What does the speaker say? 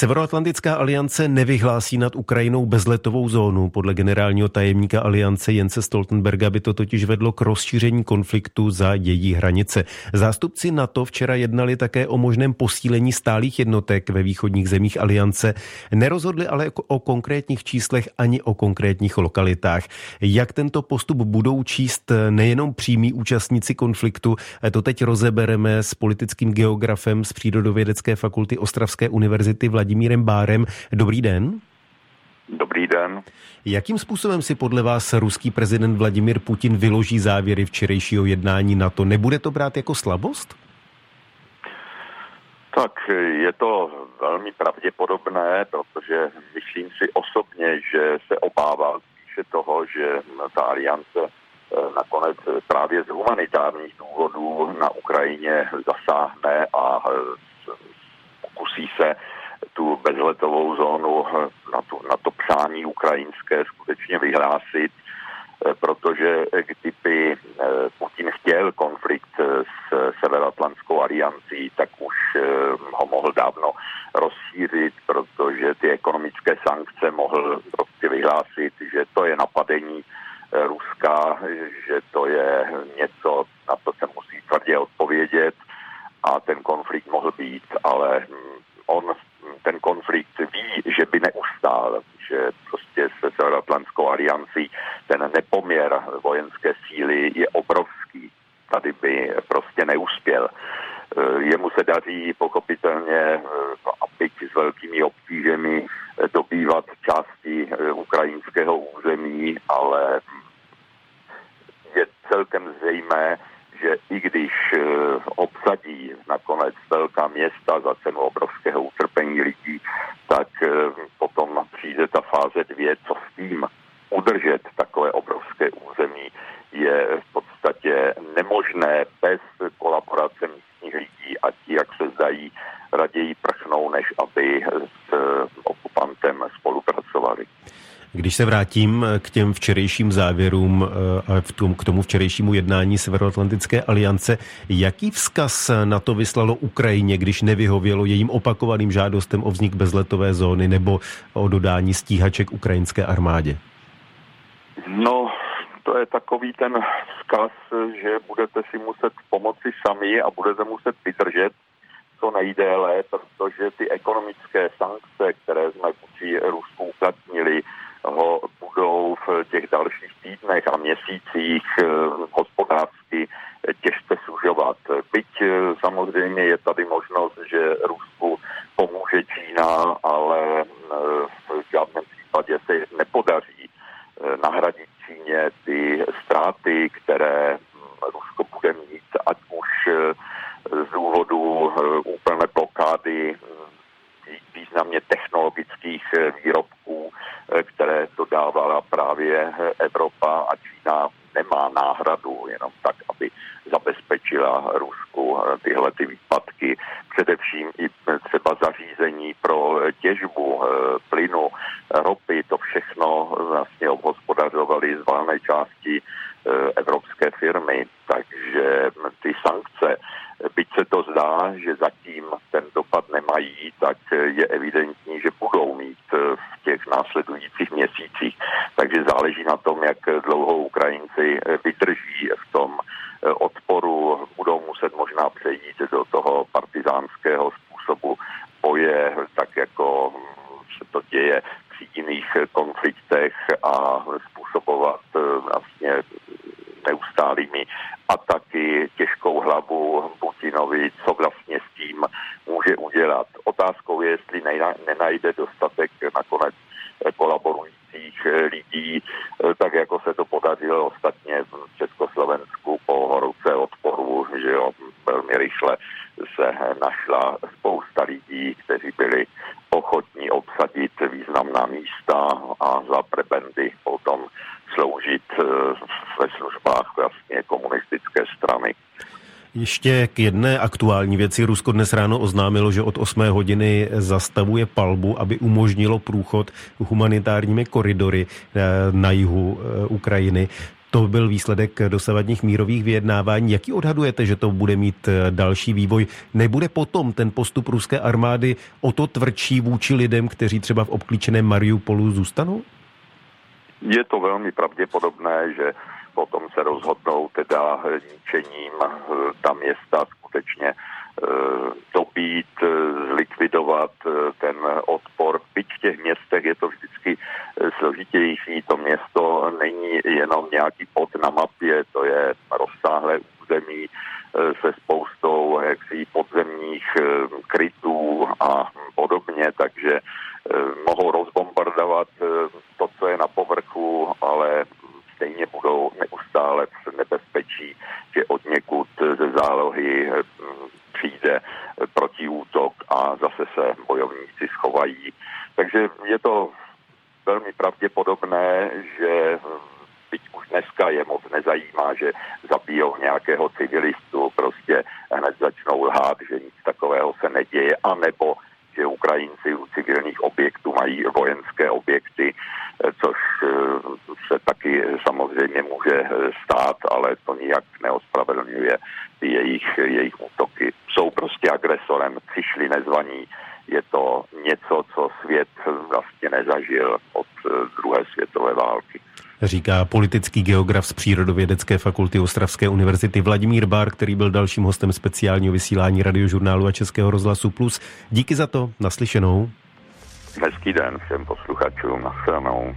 Severoatlantická aliance nevyhlásí nad Ukrajinou bezletovou zónu. Podle generálního tajemníka aliance Jence Stoltenberga by to totiž vedlo k rozšíření konfliktu za její hranice. Zástupci NATO včera jednali také o možném posílení stálých jednotek ve východních zemích aliance. Nerozhodli ale o konkrétních číslech ani o konkrétních lokalitách. Jak tento postup budou číst nejenom přímí účastníci konfliktu, to teď rozebereme s politickým geografem z Přírodovědecké fakulty Ostravské univerzity Vladimírem Bárem. Dobrý den. Dobrý den. Jakým způsobem si podle vás ruský prezident Vladimir Putin vyloží závěry včerejšího jednání na to? Nebude to brát jako slabost? Tak je to velmi pravděpodobné, protože myslím si osobně, že se obává spíše toho, že ta aliance eh, nakonec právě z humanitárních důvodů na Ukrajině zasáhne a eh, pokusí se tu bezletovou zónu na, tu, na to přání ukrajinské skutečně vyhlásit, eh, protože kdyby eh, Putin chtěl konflikt s Severoatlantskou aliancí, tak už eh, ho mohl dávno rozšířit, protože ty ekonomické sankce mohl prostě vyhlásit, že to je napadení Ruska, že to je něco, na to se musí tvrdě odpovědět a ten konflikt mohl být, ale hm, on ten konflikt ví, že by neustál, že prostě se Severoatlantskou aliancí ten nepoměr vojenské síly je obrovský. Tady by prostě neuspěl. Eh, jemu se daří pochopitelně, eh, a byť s velkými obtížemi, eh, dobývat části ukrajinského území, ale je celkem zřejmé, že i když obsadí nakonec velká města za cenu obrovského utrpení lidí, tak eh, potom přijde ta fáze dvě, co s tím udržet Když se vrátím k těm včerejším závěrům eh, a k tomu včerejšímu jednání Severoatlantické aliance, jaký vzkaz na to vyslalo Ukrajině, když nevyhovělo jejím opakovaným žádostem o vznik bezletové zóny nebo o dodání stíhaček ukrajinské armádě? No, to je takový ten vzkaz, že budete si muset pomoci sami a budete muset vydržet co nejdéle, protože ty ekonomické sankce, které jsme vůči Rusku uplatnili, ho budou v těch dalších týdnech a měsících eh, hospodářsky těžce sužovat. Byť eh, samozřejmě je tady možnost, že Rusku pomůže Čína, ale eh, v žádném případě se nepodaří nahradit Číně ty ztráty, které hm, Rusko bude mít, ať už z důvodu úplné blokády hm, významně technologických výrobků které dodávala právě Evropa a Čína nemá náhradu jenom tak, aby zabezpečila Rusku tyhle ty výpadky. Především i třeba zařízení pro těžbu eh, plynu, ropy, to všechno vlastně obhospodařovaly z valné části eh, evropské firmy. Takže ty sankce, byť se to zdá, že zatím ten dopad nemají, tak je evidentní, že budou mít v těch následujících měsících. Takže záleží na tom, jak dlouho Ukrajinci vydrží v tom odporu, budou muset možná přejít do toho partizánského způsobu boje, tak jako se to děje při jiných konfliktech a způsobovat vlastně neustálými ataky, těžkou hlavu Putinovi, co vlastně s tím může udělat. Otázkou je, jestli nenajde dostatek nakonec kolaborujících lidí, tak jako se to podařilo ostatně v Československu po roce odporu, že jo, velmi rychle se našla spousta lidí, kteří byli ochotní obsadit významná místa a za prebendy potom sloužit eh, ve službách vlastně komunistické strany. Ještě k jedné aktuální věci. Rusko dnes ráno oznámilo, že od 8 hodiny zastavuje palbu, aby umožnilo průchod humanitárními koridory eh, na jihu eh, Ukrajiny. To byl výsledek dosavadních mírových vyjednávání. Jaký odhadujete, že to bude mít eh, další vývoj? Nebude potom ten postup ruské armády o to tvrdší vůči lidem, kteří třeba v obklíčeném Mariupolu zůstanou? Je to velmi pravděpodobné, že potom se rozhodnou teda ničením eh, ta města skutečně dobít, zlikvidovat ten odpor. Byť v těch městech je to vždycky složitější. To město není jenom nějaký pod na mapě, to je rozsáhlé území eh, se spoustou jaksi podzemních eh, krytů a podobně, takže eh, mohou rozbombardovat to, co je na povrchu, ale stejně budou neustále v nebezpečí, že od někud ze zálohy přijde protiútok a zase se bojovníci schovají. Takže je to velmi pravděpodobné, že byť už dneska je moc nezajímá, že zabijou nějakého civilistu, prostě hned začnou lhát, že nic takového se neděje, anebo že Ukrajinci u civilních objektů mají vojenské objekty, což eh, se taky samozřejmě může stát, ale to nijak neospravedlňuje jejich, jejich útoky. Jsou prostě agresorem, přišli nezvaní, je to něco, co svět vlastně nezažil od eh, druhé světové války. Říká politický geograf z Přírodovědecké fakulty Ostravské univerzity Vladimír Bár, který byl dalším hostem speciálního vysílání radiožurnálu a Českého rozhlasu Plus. Díky za to, naslyšenou. Hezký den všem posluchačům, naslyšenou.